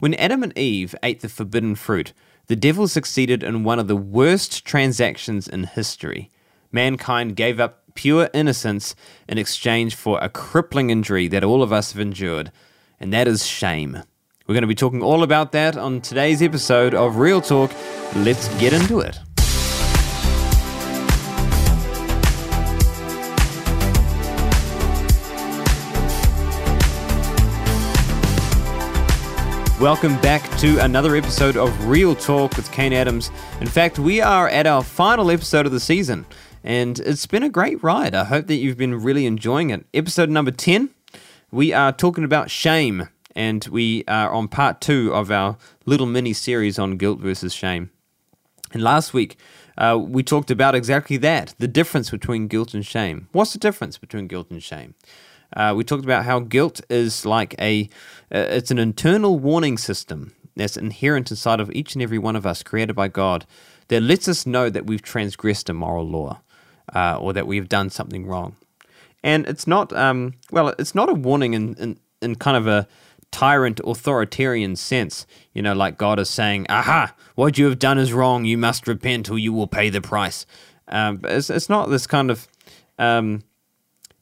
When Adam and Eve ate the forbidden fruit, the devil succeeded in one of the worst transactions in history. Mankind gave up pure innocence in exchange for a crippling injury that all of us have endured, and that is shame. We're going to be talking all about that on today's episode of Real Talk. Let's get into it. Welcome back to another episode of Real Talk with Kane Adams. In fact, we are at our final episode of the season, and it's been a great ride. I hope that you've been really enjoying it. Episode number 10, we are talking about shame, and we are on part two of our little mini series on guilt versus shame. And last week, uh, we talked about exactly that the difference between guilt and shame. What's the difference between guilt and shame? Uh, we talked about how guilt is like a uh, it's an internal warning system that's inherent inside of each and every one of us, created by God, that lets us know that we've transgressed a moral law uh, or that we've done something wrong. And it's not um, well, it's not a warning in, in in kind of a tyrant authoritarian sense, you know, like God is saying, "Aha, what you have done is wrong. You must repent, or you will pay the price." Um, it's, it's not this kind of um,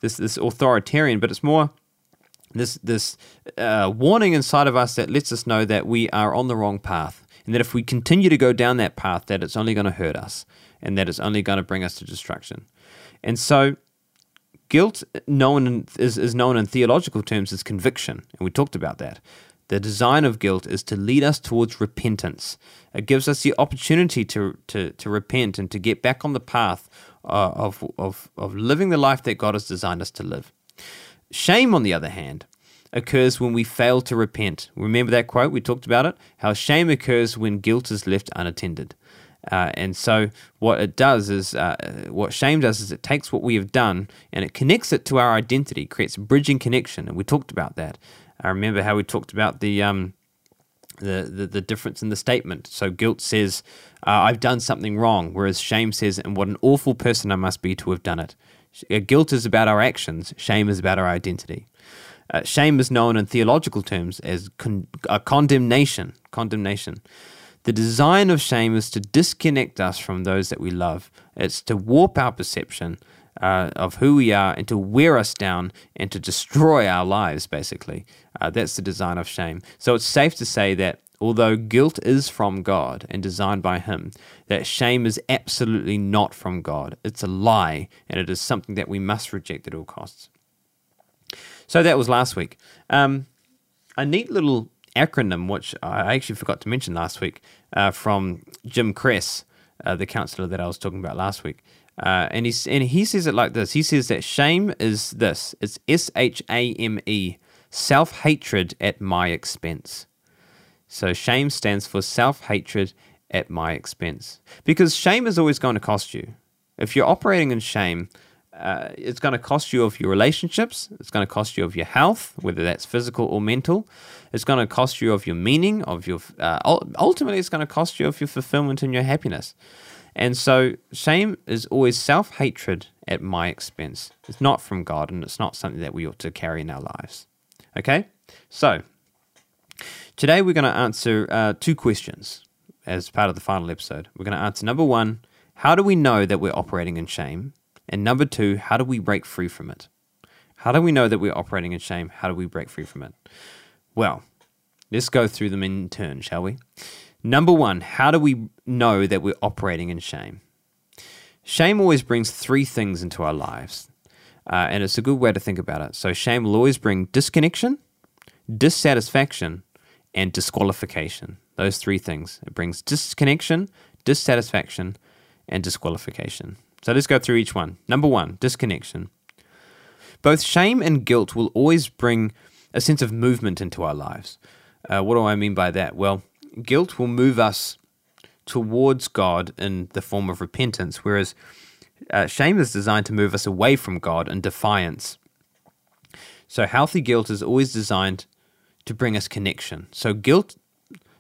this this authoritarian, but it's more this this uh, warning inside of us that lets us know that we are on the wrong path, and that if we continue to go down that path, that it's only going to hurt us, and that it's only going to bring us to destruction. And so, guilt, known in, is is known in theological terms as conviction, and we talked about that. The design of guilt is to lead us towards repentance. It gives us the opportunity to, to, to repent and to get back on the path uh, of, of, of living the life that God has designed us to live. Shame, on the other hand, occurs when we fail to repent. Remember that quote? We talked about it. How shame occurs when guilt is left unattended. Uh, and so, what it does is, uh, what shame does is it takes what we have done and it connects it to our identity, creates a bridging connection. And we talked about that. I remember how we talked about the um, the, the, difference in the statement. So guilt says, uh, I've done something wrong, whereas shame says, and what an awful person I must be to have done it. Uh, guilt is about our actions, shame is about our identity. Uh, shame is known in theological terms as con- condemnation. Condemnation. The design of shame is to disconnect us from those that we love. It's to warp our perception uh, of who we are and to wear us down and to destroy our lives, basically. Uh, that's the design of shame. So it's safe to say that although guilt is from God and designed by Him, that shame is absolutely not from God. It's a lie, and it is something that we must reject at all costs. So that was last week. Um, a neat little acronym, which I actually forgot to mention last week, uh, from Jim Cress, uh, the counselor that I was talking about last week. Uh, and, he, and he says it like this He says that shame is this it's S H A M E self hatred at my expense. So shame stands for self hatred at my expense. Because shame is always going to cost you. If you're operating in shame, uh, it's going to cost you of your relationships. It's going to cost you of your health, whether that's physical or mental. It's going to cost you of your meaning, of your uh, ultimately, it's going to cost you of your fulfillment and your happiness. And so, shame is always self hatred at my expense. It's not from God, and it's not something that we ought to carry in our lives. Okay? So, today we're going to answer uh, two questions as part of the final episode. We're going to answer number one, how do we know that we're operating in shame? And number two, how do we break free from it? How do we know that we're operating in shame? How do we break free from it? Well, let's go through them in turn, shall we? Number one, how do we know that we're operating in shame? Shame always brings three things into our lives uh, and it's a good way to think about it. So, shame will always bring disconnection, dissatisfaction, and disqualification. Those three things. It brings disconnection, dissatisfaction, and disqualification. So, let's go through each one. Number one, disconnection. Both shame and guilt will always bring a sense of movement into our lives. Uh, what do I mean by that? Well, guilt will move us towards God in the form of repentance, whereas uh, shame is designed to move us away from God in defiance. So, healthy guilt is always designed to bring us connection. So, guilt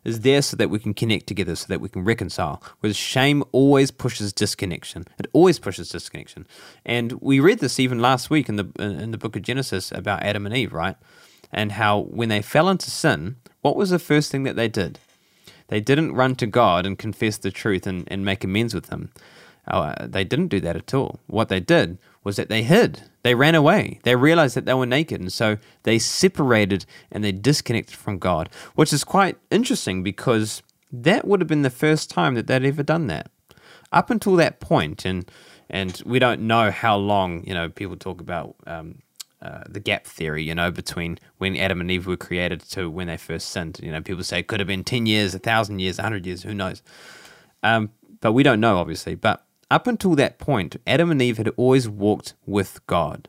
is there so that we can connect together, so that we can reconcile. Whereas shame always pushes disconnection. It always pushes disconnection. And we read this even last week in the in the book of Genesis about Adam and Eve, right? And how when they fell into sin, what was the first thing that they did? They didn't run to God and confess the truth and, and make amends with Him. Uh, they didn't do that at all. What they did was that they hid. They ran away. They realized that they were naked. And so they separated and they disconnected from God, which is quite interesting because that would have been the first time that they'd ever done that. Up until that point, and and we don't know how long, you know, people talk about um, uh, the gap theory, you know, between when Adam and Eve were created to when they first sinned. You know, people say it could have been 10 years, 1,000 years, 100 years, who knows. Um, but we don't know, obviously. But up until that point, Adam and Eve had always walked with God,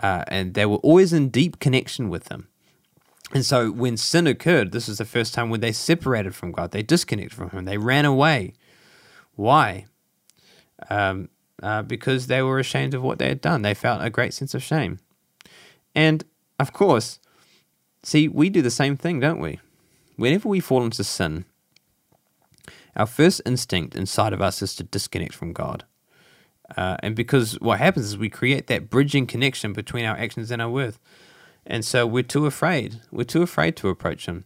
uh, and they were always in deep connection with Him. And so when sin occurred, this was the first time when they separated from God, they disconnected from Him, they ran away. Why? Um, uh, because they were ashamed of what they had done. They felt a great sense of shame. And of course, see, we do the same thing, don't we? Whenever we fall into sin, our first instinct inside of us is to disconnect from God. Uh, and because what happens is we create that bridging connection between our actions and our worth. And so we're too afraid. We're too afraid to approach Him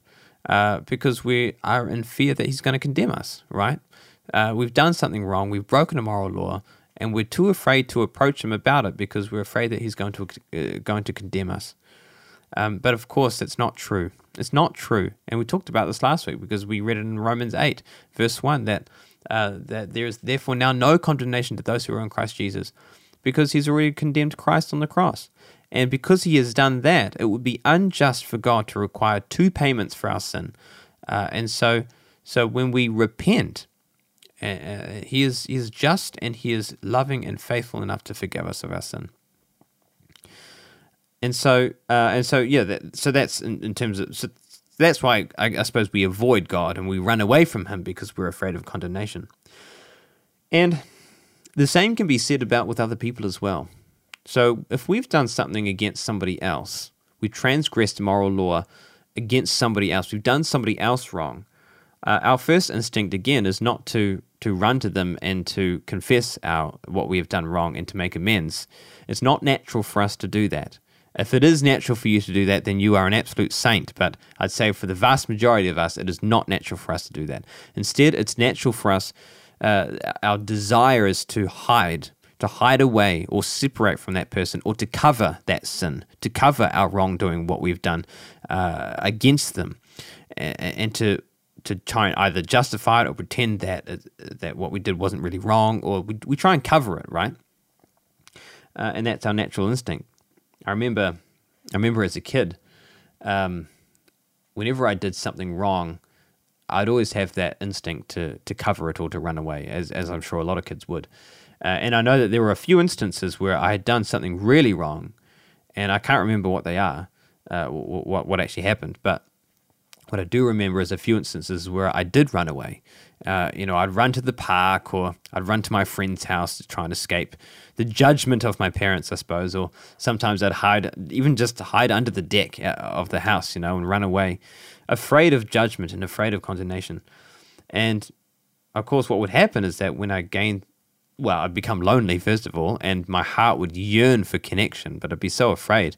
uh, because we are in fear that He's going to condemn us, right? Uh, we've done something wrong. We've broken a moral law and we're too afraid to approach him about it because we're afraid that he's going to uh, going to condemn us. Um, but of course, that's not true. It's not true, and we talked about this last week because we read it in Romans eight, verse one, that uh, that there is therefore now no condemnation to those who are in Christ Jesus, because He's already condemned Christ on the cross, and because He has done that, it would be unjust for God to require two payments for our sin, uh, and so so when we repent uh, he is he is just and he is loving and faithful enough to forgive us of our sin. And so uh, and so yeah, that, so that's in, in terms of so that's why I, I, suppose we avoid God and we run away from Him because we're afraid of condemnation. And the same can be said about with other people as well. So if we've done something against somebody else, we transgressed moral law against somebody else, we've done somebody else wrong. Uh, our first instinct again is not to to run to them and to confess our what we have done wrong and to make amends. It's not natural for us to do that. If it is natural for you to do that, then you are an absolute saint. But I'd say for the vast majority of us, it is not natural for us to do that. Instead, it's natural for us. Uh, our desire is to hide, to hide away or separate from that person, or to cover that sin, to cover our wrongdoing, what we've done uh, against them, and, and to to try and either justify it or pretend that uh, that what we did wasn't really wrong, or we, we try and cover it, right? Uh, and that's our natural instinct. I remember, I remember as a kid, um, whenever I did something wrong, I'd always have that instinct to to cover it or to run away, as as I'm sure a lot of kids would. Uh, and I know that there were a few instances where I had done something really wrong, and I can't remember what they are, uh, what what actually happened, but what I do remember is a few instances where I did run away. Uh, you know, I'd run to the park or I'd run to my friend's house to try and escape the judgment of my parents, I suppose. Or sometimes I'd hide, even just hide under the deck uh, of the house, you know, and run away, afraid of judgment and afraid of condemnation. And of course, what would happen is that when I gained, well, I'd become lonely, first of all, and my heart would yearn for connection, but I'd be so afraid.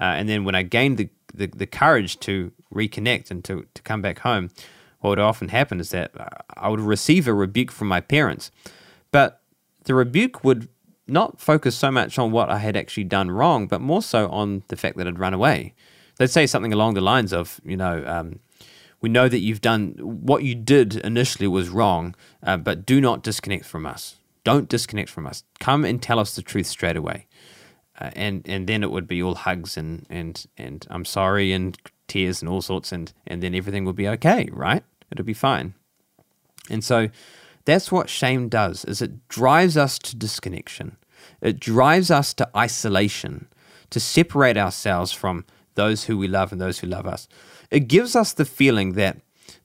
Uh, and then when I gained the, the, the courage to reconnect and to, to come back home, what would often happen is that I would receive a rebuke from my parents. But the rebuke would not focus so much on what I had actually done wrong, but more so on the fact that I'd run away. They'd say something along the lines of, you know, um, we know that you've done what you did initially was wrong, uh, but do not disconnect from us. Don't disconnect from us. Come and tell us the truth straight away. Uh, and and then it would be all hugs and and and I'm sorry and tears and all sorts, and, and then everything will be okay, right? It'll be fine. And so that's what shame does is it drives us to disconnection. It drives us to isolation, to separate ourselves from those who we love and those who love us. It gives us the feeling that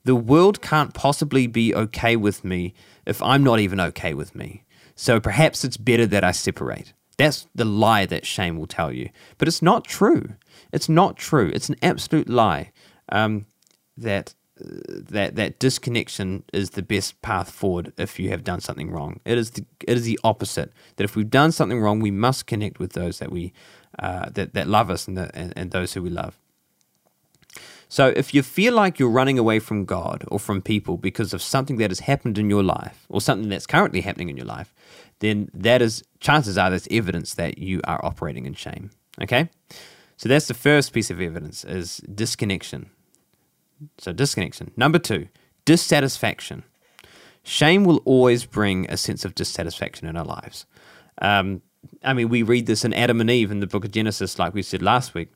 the world can't possibly be okay with me if I'm not even okay with me. So perhaps it's better that I separate. That's the lie that shame will tell you. But it's not true. It's not true. It's an absolute lie um, that that that disconnection is the best path forward if you have done something wrong. It is the it is the opposite. That if we've done something wrong, we must connect with those that we uh, that that love us and, the, and, and those who we love. So if you feel like you're running away from God or from people because of something that has happened in your life or something that's currently happening in your life, then that is chances are that's evidence that you are operating in shame. Okay? So that's the first piece of evidence is disconnection. So disconnection. Number 2, dissatisfaction. Shame will always bring a sense of dissatisfaction in our lives. Um, I mean, we read this in Adam and Eve in the book of Genesis, like we said last week.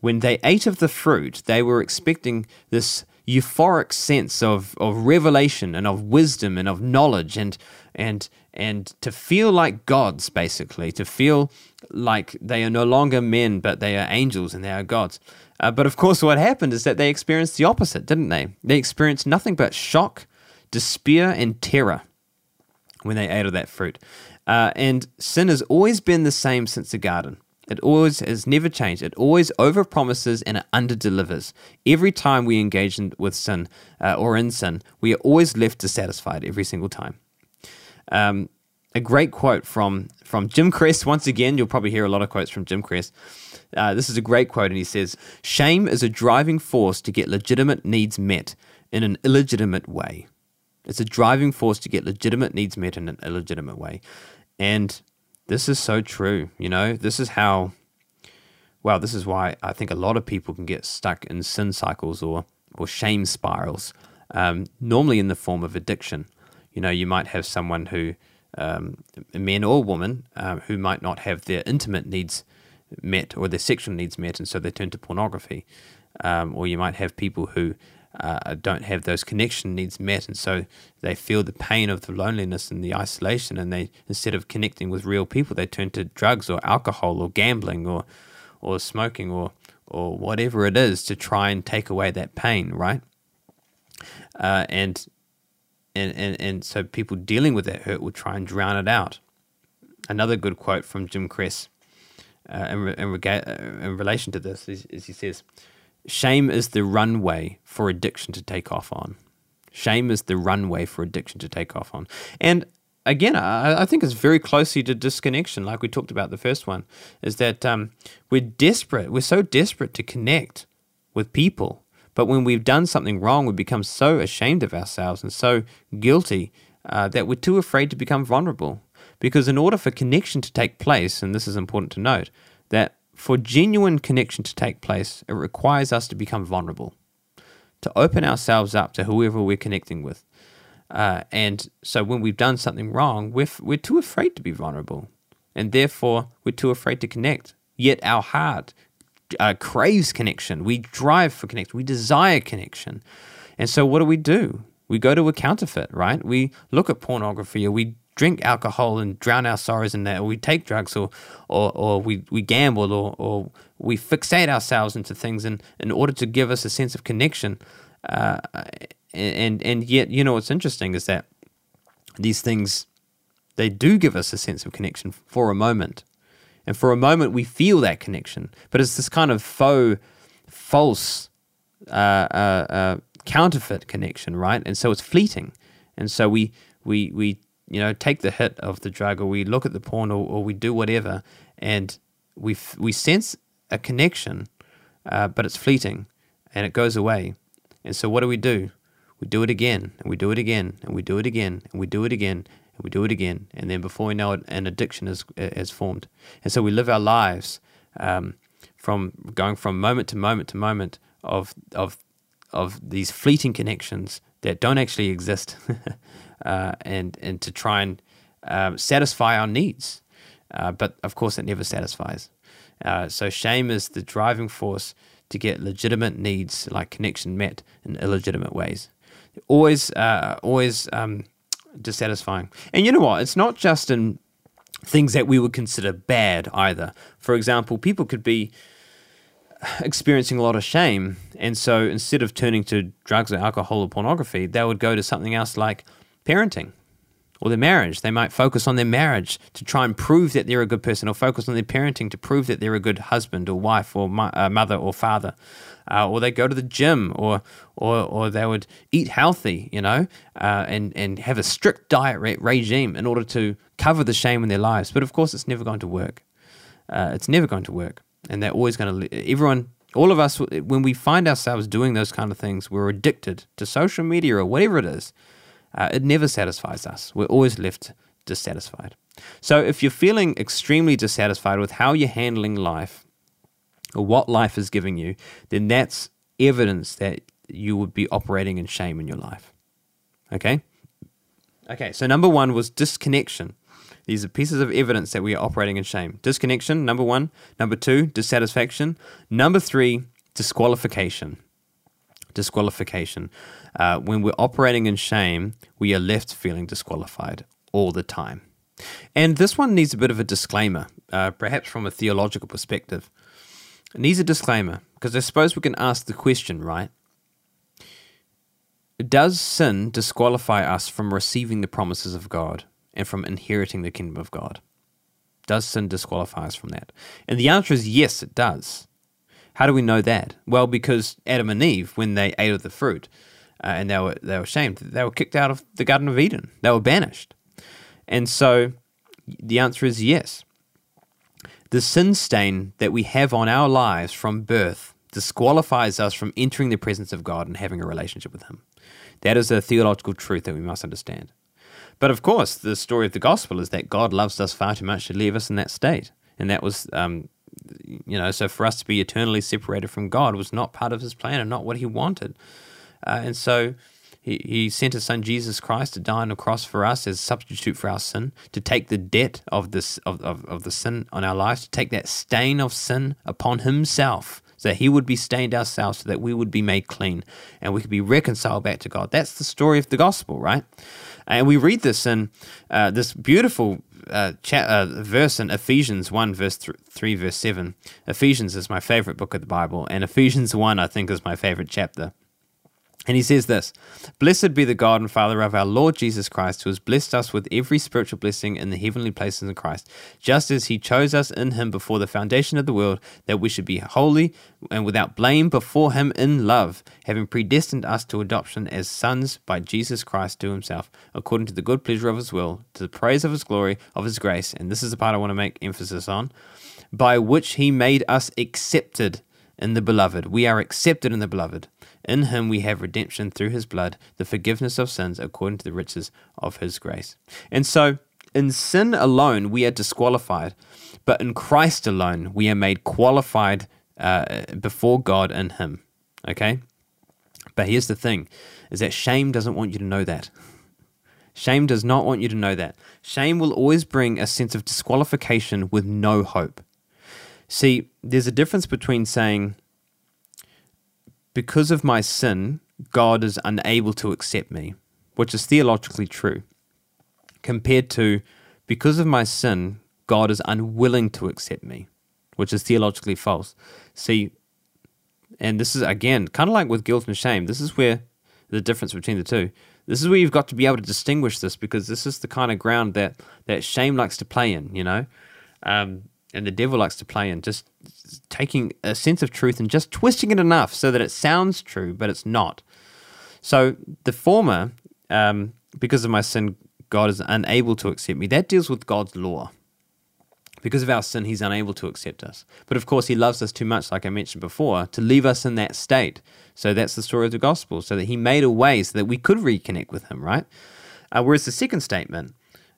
When they ate of the fruit, they were expecting this euphoric sense of, of revelation and of wisdom and of knowledge and and and to feel like gods basically to feel like they are no longer men but they are angels and they are gods. Uh, but of course what happened is that they experienced the opposite didn't they? They experienced nothing but shock despair and terror when they ate of that fruit. Uh, and sin has always been the same since the garden. It always has never changed. It always overpromises and it underdelivers. Every time we engage in, with sin uh, or in sin, we are always left dissatisfied every single time. Um, a great quote from from Jim Cress. Once again, you'll probably hear a lot of quotes from Jim Cress. Uh, this is a great quote, and he says, "Shame is a driving force to get legitimate needs met in an illegitimate way. It's a driving force to get legitimate needs met in an illegitimate way." And this is so true. You know, this is how, well, this is why I think a lot of people can get stuck in sin cycles or, or shame spirals, um, normally in the form of addiction. You know, you might have someone who, um, men or woman, uh, who might not have their intimate needs met or their sexual needs met, and so they turn to pornography. Um, or you might have people who uh, don't have those connection needs met, and so they feel the pain of the loneliness and the isolation, and they instead of connecting with real people, they turn to drugs or alcohol or gambling or or smoking or or whatever it is to try and take away that pain, right? Uh, and and and and so people dealing with that hurt will try and drown it out. Another good quote from Jim Cress uh, in, in, rega- uh, in relation to this is, is he says. Shame is the runway for addiction to take off on. Shame is the runway for addiction to take off on. And again, I, I think it's very closely to disconnection, like we talked about the first one, is that um, we're desperate. We're so desperate to connect with people. But when we've done something wrong, we become so ashamed of ourselves and so guilty uh, that we're too afraid to become vulnerable. Because in order for connection to take place, and this is important to note, that for genuine connection to take place, it requires us to become vulnerable, to open ourselves up to whoever we're connecting with. Uh, and so when we've done something wrong, we're, we're too afraid to be vulnerable. And therefore, we're too afraid to connect. Yet our heart uh, craves connection. We drive for connection. We desire connection. And so what do we do? We go to a counterfeit, right? We look at pornography or we drink alcohol and drown our sorrows in that, or we take drugs, or or, or we, we gamble, or, or we fixate ourselves into things in, in order to give us a sense of connection. Uh, and and yet, you know, what's interesting is that these things they do give us a sense of connection for a moment, and for a moment we feel that connection, but it's this kind of faux, false, uh, uh, uh counterfeit connection, right? And so it's fleeting, and so we we we you know, take the hit of the drug or we look at the porn or, or we do whatever and we, f- we sense a connection, uh, but it's fleeting and it goes away. And so what do we do? We do it again and we do it again and we do it again and we do it again and we do it again. And then before we know it, an addiction is, is formed. And so we live our lives um, from going from moment to moment to moment of, of, of these fleeting connections that don't actually exist. uh, and and to try and um, satisfy our needs. Uh, but of course, it never satisfies. Uh, so shame is the driving force to get legitimate needs like connection met in illegitimate ways. Always, uh, always um, dissatisfying. And you know what? It's not just in things that we would consider bad either. For example, people could be experiencing a lot of shame, and so instead of turning to drugs or alcohol or pornography, they would go to something else like parenting or their marriage. They might focus on their marriage to try and prove that they're a good person, or focus on their parenting to prove that they're a good husband or wife or uh, mother or father. Uh, or they go to the gym, or or or they would eat healthy, you know, uh, and and have a strict diet re- regime in order to cover the shame in their lives. But of course, it's never going to work. Uh, it's never going to work, and they're always going to. Everyone All of us, when we find ourselves doing those kind of things, we're addicted to social media or whatever it is. Uh, it never satisfies us. We're always left dissatisfied. So if you're feeling extremely dissatisfied with how you're handling life or what life is giving you, then that's evidence that you would be operating in shame in your life. Okay? Okay, so number one was disconnection. These are pieces of evidence that we are operating in shame. Disconnection, number one. Number two, dissatisfaction. Number three, disqualification. Disqualification. Uh, when we're operating in shame, we are left feeling disqualified all the time. And this one needs a bit of a disclaimer, uh, perhaps from a theological perspective. It needs a disclaimer because I suppose we can ask the question, right? Does sin disqualify us from receiving the promises of God and from inheriting the kingdom of God? Does sin disqualify us from that? And the answer is yes, it does. How do we know that? Well, because Adam and Eve, when they ate of the fruit uh, and they were, they were shamed, they were kicked out of the Garden of Eden, they were banished. And so the answer is yes. The sin stain that we have on our lives from birth disqualifies us from entering the presence of God and having a relationship with Him. That is a theological truth that we must understand. But of course, the story of the gospel is that God loves us far too much to leave us in that state. And that was, um, you know, so for us to be eternally separated from God was not part of his plan and not what he wanted. Uh, and so he, he sent his son Jesus Christ to die on the cross for us as substitute for our sin, to take the debt of this of, of, of the sin on our lives, to take that stain of sin upon himself so that he would be stained ourselves, so that we would be made clean and we could be reconciled back to God. That's the story of the gospel, right? And we read this in uh, this beautiful uh, uh, verse in Ephesians 1, verse th- 3, verse 7. Ephesians is my favorite book of the Bible, and Ephesians 1, I think, is my favorite chapter. And he says this Blessed be the God and Father of our Lord Jesus Christ, who has blessed us with every spiritual blessing in the heavenly places in Christ, just as he chose us in him before the foundation of the world, that we should be holy and without blame before him in love, having predestined us to adoption as sons by Jesus Christ to himself, according to the good pleasure of his will, to the praise of his glory, of his grace. And this is the part I want to make emphasis on by which he made us accepted in the beloved. We are accepted in the beloved. In him we have redemption through his blood, the forgiveness of sins according to the riches of his grace. And so, in sin alone, we are disqualified, but in Christ alone, we are made qualified uh, before God in him. Okay? But here's the thing is that shame doesn't want you to know that. Shame does not want you to know that. Shame will always bring a sense of disqualification with no hope. See, there's a difference between saying, because of my sin, God is unable to accept me, which is theologically true, compared to because of my sin, God is unwilling to accept me, which is theologically false. See, and this is again kind of like with guilt and shame. This is where the difference between the two. This is where you've got to be able to distinguish this because this is the kind of ground that that shame likes to play in. You know, um, and the devil likes to play in just taking a sense of truth and just twisting it enough so that it sounds true, but it's not. So the former, um, because of my sin, God is unable to accept me. That deals with God's law. Because of our sin, He's unable to accept us. But of course, He loves us too much, like I mentioned before, to leave us in that state. So that's the story of the gospel, so that He made a way so that we could reconnect with Him, right? Uh, whereas the second statement,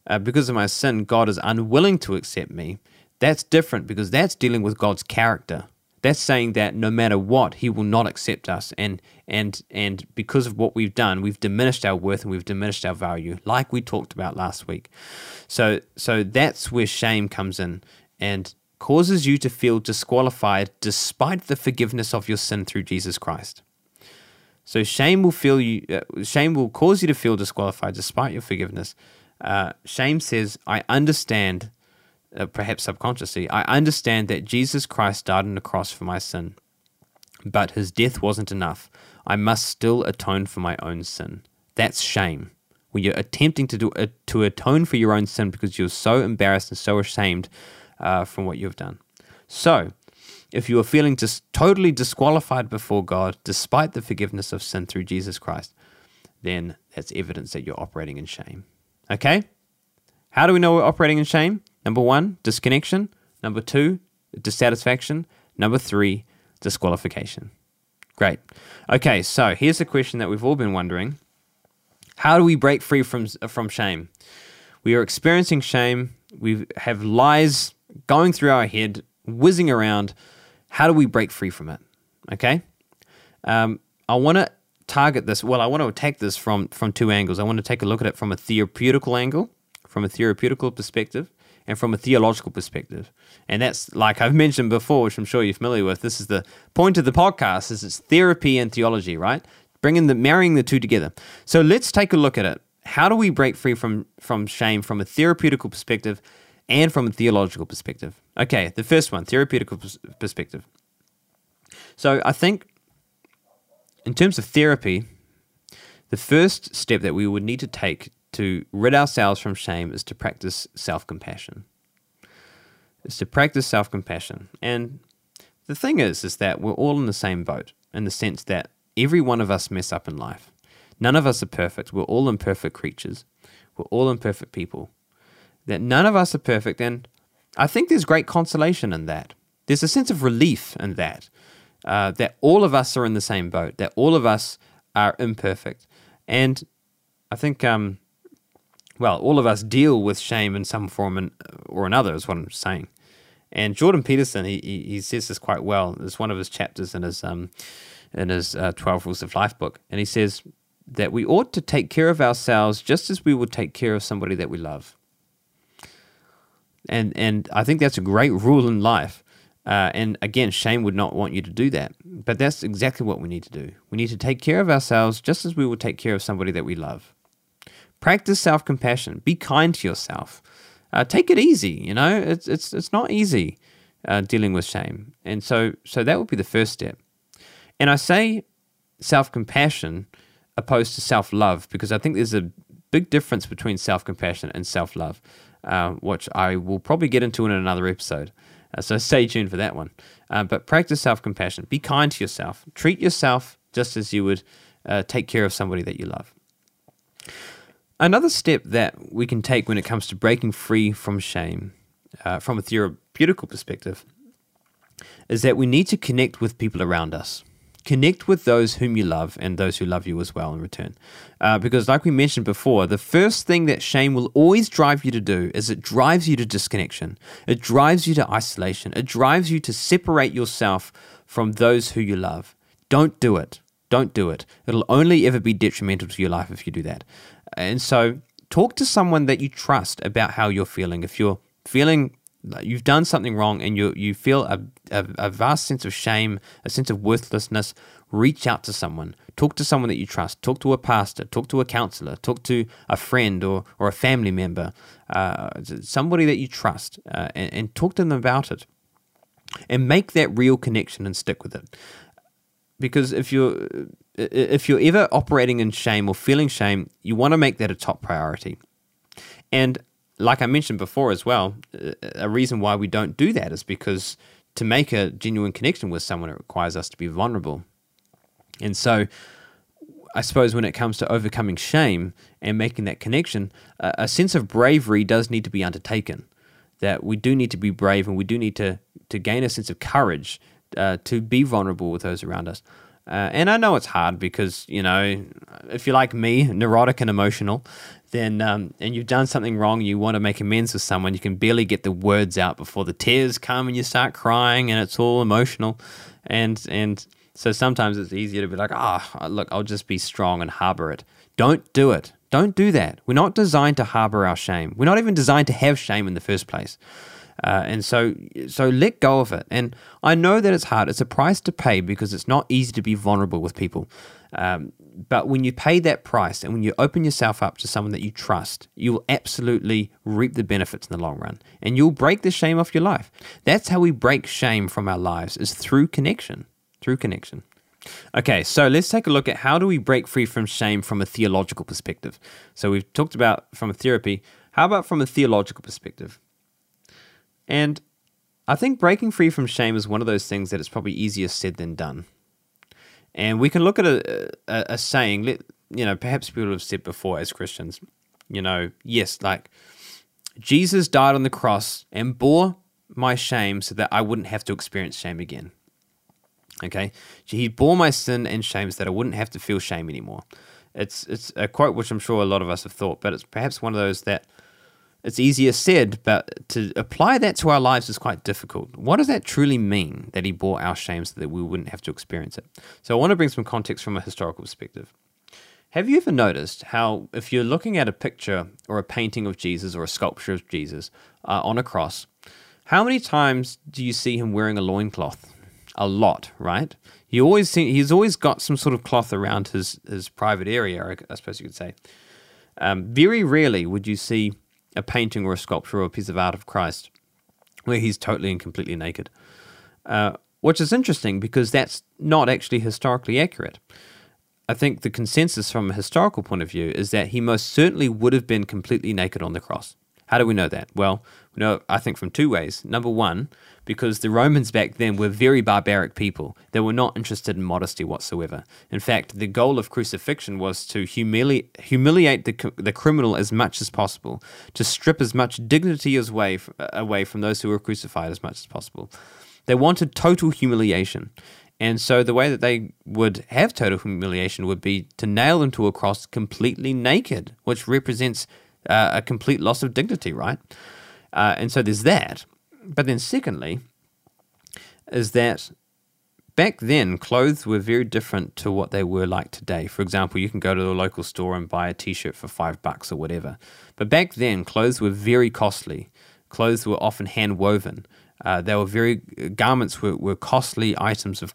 uh, because of my sin, God is unwilling to accept me. That's different because that's dealing with God's character. That's saying that no matter what, He will not accept us, and and and because of what we've done, we've diminished our worth and we've diminished our value, like we talked about last week. So so that's where shame comes in and causes you to feel disqualified despite the forgiveness of your sin through Jesus Christ. So shame will feel you. Uh, shame will cause you to feel disqualified despite your forgiveness. Uh, shame says, "I understand uh, perhaps subconsciously, I understand that Jesus Christ died on the cross for my sin, but his death wasn't enough. I must still atone for my own sin. That's shame. When you're attempting to do uh, to atone for your own sin because you're so embarrassed and so ashamed uh, from what you've done. So, if you are feeling just totally disqualified before God despite the forgiveness of sin through Jesus Christ, then that's evidence that you're operating in shame. Okay? How do we know we're operating in shame? Number one, disconnection. Number two, dissatisfaction. Number three, disqualification. Great. Okay, so here's a question that we've all been wondering How do we break free from, from shame? We are experiencing shame, we have lies going through our head, whizzing around. How do we break free from it? Okay? Um, I want to target this. Well, I want to attack this from from two angles. I want to take a look at it from a therapeutical angle, from a therapeutical perspective, and from a theological perspective. And that's like I've mentioned before, which I'm sure you're familiar with. This is the point of the podcast: is it's therapy and theology, right? Bringing the marrying the two together. So let's take a look at it. How do we break free from from shame from a therapeutical perspective and from a theological perspective? Okay, the first one, therapeutical perspective. So I think in terms of therapy, the first step that we would need to take to rid ourselves from shame is to practice self compassion. Is to practice self compassion. And the thing is, is that we're all in the same boat in the sense that every one of us mess up in life. None of us are perfect. We're all imperfect creatures. We're all imperfect people. That none of us are perfect. And I think there's great consolation in that. There's a sense of relief in that uh, that all of us are in the same boat, that all of us are imperfect. And I think, um, well, all of us deal with shame in some form or another, is what I'm saying. And Jordan Peterson, he, he, says this quite well. It's one of his chapters in his, um, in his uh, 12 Rules of Life book. And he says that we ought to take care of ourselves just as we would take care of somebody that we love. And, and I think that's a great rule in life uh, and again, shame would not want you to do that. But that's exactly what we need to do. We need to take care of ourselves just as we would take care of somebody that we love. Practice self compassion. Be kind to yourself. Uh, take it easy. You know, it's it's it's not easy uh, dealing with shame, and so so that would be the first step. And I say self compassion opposed to self love because I think there's a big difference between self compassion and self love, uh, which I will probably get into in another episode. Uh, so stay tuned for that one. Uh, but practice self compassion. Be kind to yourself. Treat yourself just as you would uh, take care of somebody that you love. Another step that we can take when it comes to breaking free from shame, uh, from a therapeutical perspective, is that we need to connect with people around us. Connect with those whom you love and those who love you as well in return. Uh, because, like we mentioned before, the first thing that shame will always drive you to do is it drives you to disconnection. It drives you to isolation. It drives you to separate yourself from those who you love. Don't do it. Don't do it. It'll only ever be detrimental to your life if you do that. And so, talk to someone that you trust about how you're feeling. If you're feeling you've done something wrong and you you feel a, a, a, vast sense of shame, a sense of worthlessness, reach out to someone. Talk to someone that you trust. Talk to a pastor. Talk to a counselor. Talk to a friend or, or a family member, uh, somebody that you trust, uh, and, and talk to them about it. And make that real connection and stick with it. Because if you're if you're ever operating in shame or feeling shame, you want to make that a top priority. And like I mentioned before as well, a reason why we don't do that is because to make a genuine connection with someone, it requires us to be vulnerable. And so, I suppose when it comes to overcoming shame and making that connection, a sense of bravery does need to be undertaken. That we do need to be brave and we do need to, to gain a sense of courage uh, to be vulnerable with those around us. Uh, and I know it's hard because, you know, if you're like me, neurotic and emotional, then um, and you've done something wrong, you want to make amends with someone, you can barely get the words out before the tears come and you start crying and it's all emotional, and and so sometimes it's easier to be like, ah, oh, look, I'll just be strong and harbor it. Don't do it. Don't do that. We're not designed to harbor our shame. We're not even designed to have shame in the first place. Uh, and so, so let go of it. And I know that it's hard. It's a price to pay because it's not easy to be vulnerable with people. Um, but when you pay that price and when you open yourself up to someone that you trust, you will absolutely reap the benefits in the long run and you'll break the shame off your life. That's how we break shame from our lives is through connection, through connection. Okay, so let's take a look at how do we break free from shame from a theological perspective. So we've talked about from a therapy, how about from a theological perspective? And I think breaking free from shame is one of those things that is probably easier said than done. And we can look at a, a, a saying, you know, perhaps people have said before as Christians, you know, yes, like Jesus died on the cross and bore my shame so that I wouldn't have to experience shame again. Okay, he bore my sin and shame so that I wouldn't have to feel shame anymore. It's it's a quote which I'm sure a lot of us have thought, but it's perhaps one of those that it's easier said, but to apply that to our lives is quite difficult. What does that truly mean that he bore our shame so that we wouldn't have to experience it? So I want to bring some context from a historical perspective. Have you ever noticed how, if you're looking at a picture or a painting of Jesus or a sculpture of Jesus uh, on a cross, how many times do you see him wearing a loincloth? A lot, right? He always see, he's always got some sort of cloth around his, his private area, I suppose you could say. Um, very rarely would you see a painting or a sculpture or a piece of art of Christ where he's totally and completely naked. Uh, which is interesting because that's not actually historically accurate. I think the consensus from a historical point of view is that he most certainly would have been completely naked on the cross. How do we know that? Well, we know, I think, from two ways. Number one, because the Romans back then were very barbaric people. They were not interested in modesty whatsoever. In fact, the goal of crucifixion was to humili- humiliate the, the criminal as much as possible, to strip as much dignity as way, away from those who were crucified as much as possible. They wanted total humiliation. And so the way that they would have total humiliation would be to nail them to a cross completely naked, which represents uh, a complete loss of dignity, right? Uh, and so there's that. But then, secondly, is that back then clothes were very different to what they were like today. For example, you can go to the local store and buy a t shirt for five bucks or whatever. But back then, clothes were very costly. Clothes were often hand woven. Uh, they were very garments were, were costly items of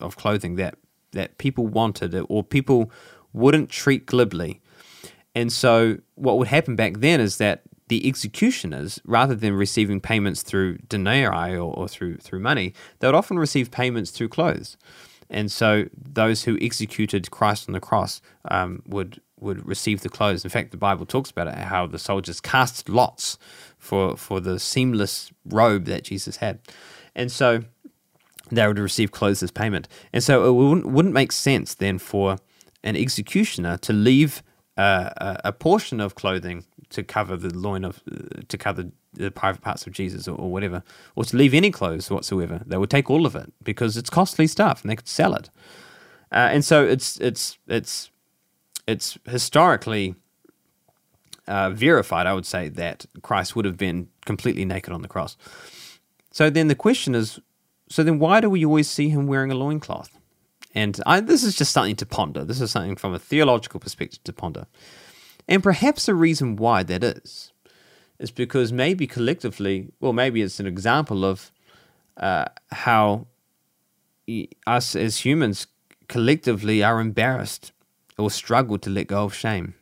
of clothing that that people wanted or people wouldn't treat glibly. And so what would happen back then is that the executioners, rather than receiving payments through denarii or, or through through money, they would often receive payments through clothes. And so those who executed Christ on the cross um, would would receive the clothes. In fact, the Bible talks about it, how the soldiers cast lots for for the seamless robe that Jesus had, and so they would receive clothes as payment. And so it wouldn't, wouldn't make sense then for an executioner to leave uh, a, portion of clothing to cover the loin of to cover the private parts of Jesus or, or, whatever, or to leave any clothes whatsoever. They would take all of it because it's costly stuff and they could sell it. Uh, and so it's it's it's it's historically uh, verified, I would say, that Christ would have been completely naked on the cross. So then the question is so then why do we always see him wearing a loincloth? And I, this is just something to ponder. This is something from a theological perspective to ponder. And perhaps the reason why that is, is because maybe collectively, well, maybe it's an example of uh, how us as humans collectively are embarrassed or struggle to let go of shame.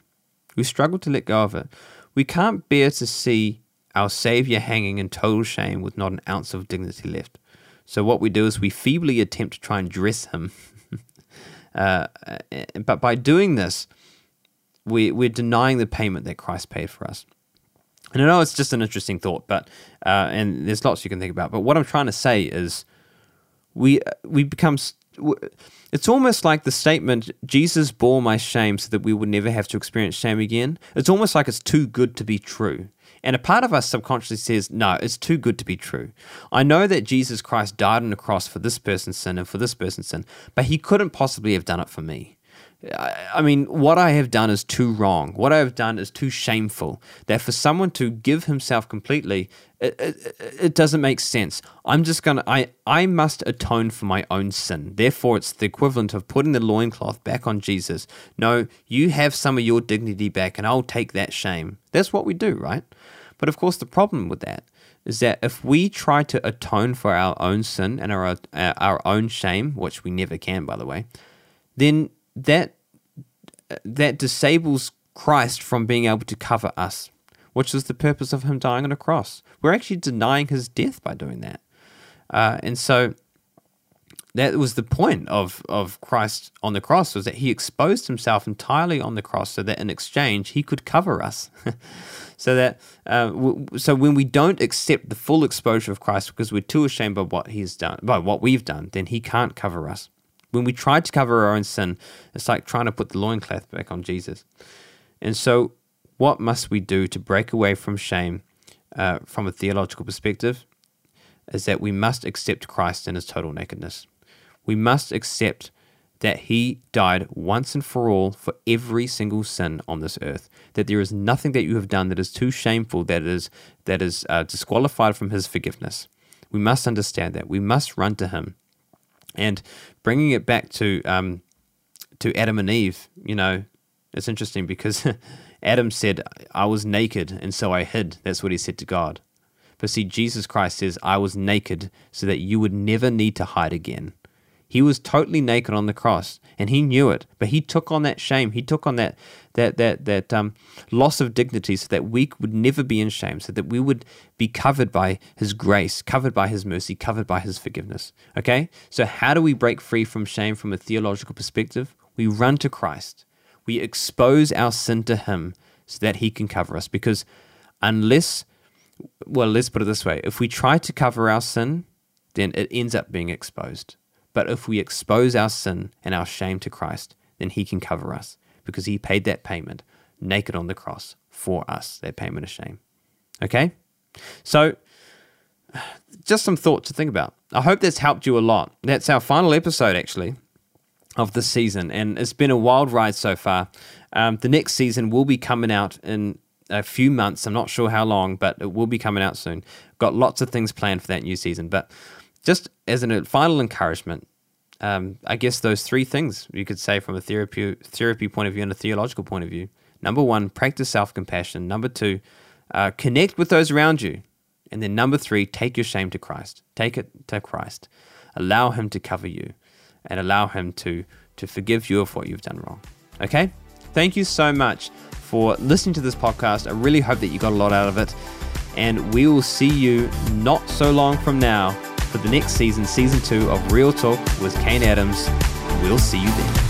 We struggle to let go of it. We can't bear to see our Savior hanging in total shame with not an ounce of dignity left. So what we do is we feebly attempt to try and dress him. uh, but by doing this, we, we're denying the payment that Christ paid for us. And I know it's just an interesting thought, but uh, and there's lots you can think about. But what I'm trying to say is, we we become it's almost like the statement, Jesus bore my shame so that we would never have to experience shame again. It's almost like it's too good to be true. And a part of us subconsciously says, no, it's too good to be true. I know that Jesus Christ died on the cross for this person's sin and for this person's sin, but he couldn't possibly have done it for me. I mean, what I have done is too wrong. What I have done is too shameful. That for someone to give himself completely, it, it, it doesn't make sense. I'm just gonna, I, I must atone for my own sin. Therefore, it's the equivalent of putting the loincloth back on Jesus. No, you have some of your dignity back, and I'll take that shame. That's what we do, right? But of course, the problem with that is that if we try to atone for our own sin and our, our own shame, which we never can, by the way, then that that disables Christ from being able to cover us, which is the purpose of him dying on a cross. We're actually denying his death by doing that. Uh, and so that was the point of, of Christ on the cross was that he exposed himself entirely on the cross so that in exchange he could cover us. so that uh, w- so when we don't accept the full exposure of Christ because we're too ashamed by what he's done, by what we've done, then he can't cover us. When we try to cover our own sin, it's like trying to put the loincloth back on Jesus. And so, what must we do to break away from shame uh, from a theological perspective? Is that we must accept Christ in his total nakedness. We must accept that he died once and for all for every single sin on this earth. That there is nothing that you have done that is too shameful that is that is uh, disqualified from his forgiveness. We must understand that. We must run to him. And bringing it back to um, to Adam and Eve, you know, it's interesting because Adam said, "I was naked, and so I hid." That's what he said to God. But see, Jesus Christ says, "I was naked, so that you would never need to hide again." He was totally naked on the cross, and he knew it. But he took on that shame. He took on that that that that um, loss of dignity, so that we would never be in shame, so that we would be covered by His grace, covered by His mercy, covered by His forgiveness. Okay. So how do we break free from shame from a theological perspective? We run to Christ. We expose our sin to Him, so that He can cover us. Because unless, well, let's put it this way: if we try to cover our sin, then it ends up being exposed. But if we expose our sin and our shame to Christ, then He can cover us because He paid that payment naked on the cross for us, that payment of shame. Okay? So, just some thought to think about. I hope that's helped you a lot. That's our final episode, actually, of the season, and it's been a wild ride so far. Um, the next season will be coming out in a few months. I'm not sure how long, but it will be coming out soon. Got lots of things planned for that new season, but just as a final encouragement, um, I guess those three things you could say from a therapy therapy point of view and a theological point of view. Number one, practice self compassion. Number two, uh, connect with those around you. And then number three, take your shame to Christ. Take it to Christ. Allow Him to cover you, and allow Him to to forgive you of what you've done wrong. Okay. Thank you so much for listening to this podcast. I really hope that you got a lot out of it. And we will see you not so long from now for the next season, season two of Real Talk with Kane Adams. We'll see you then.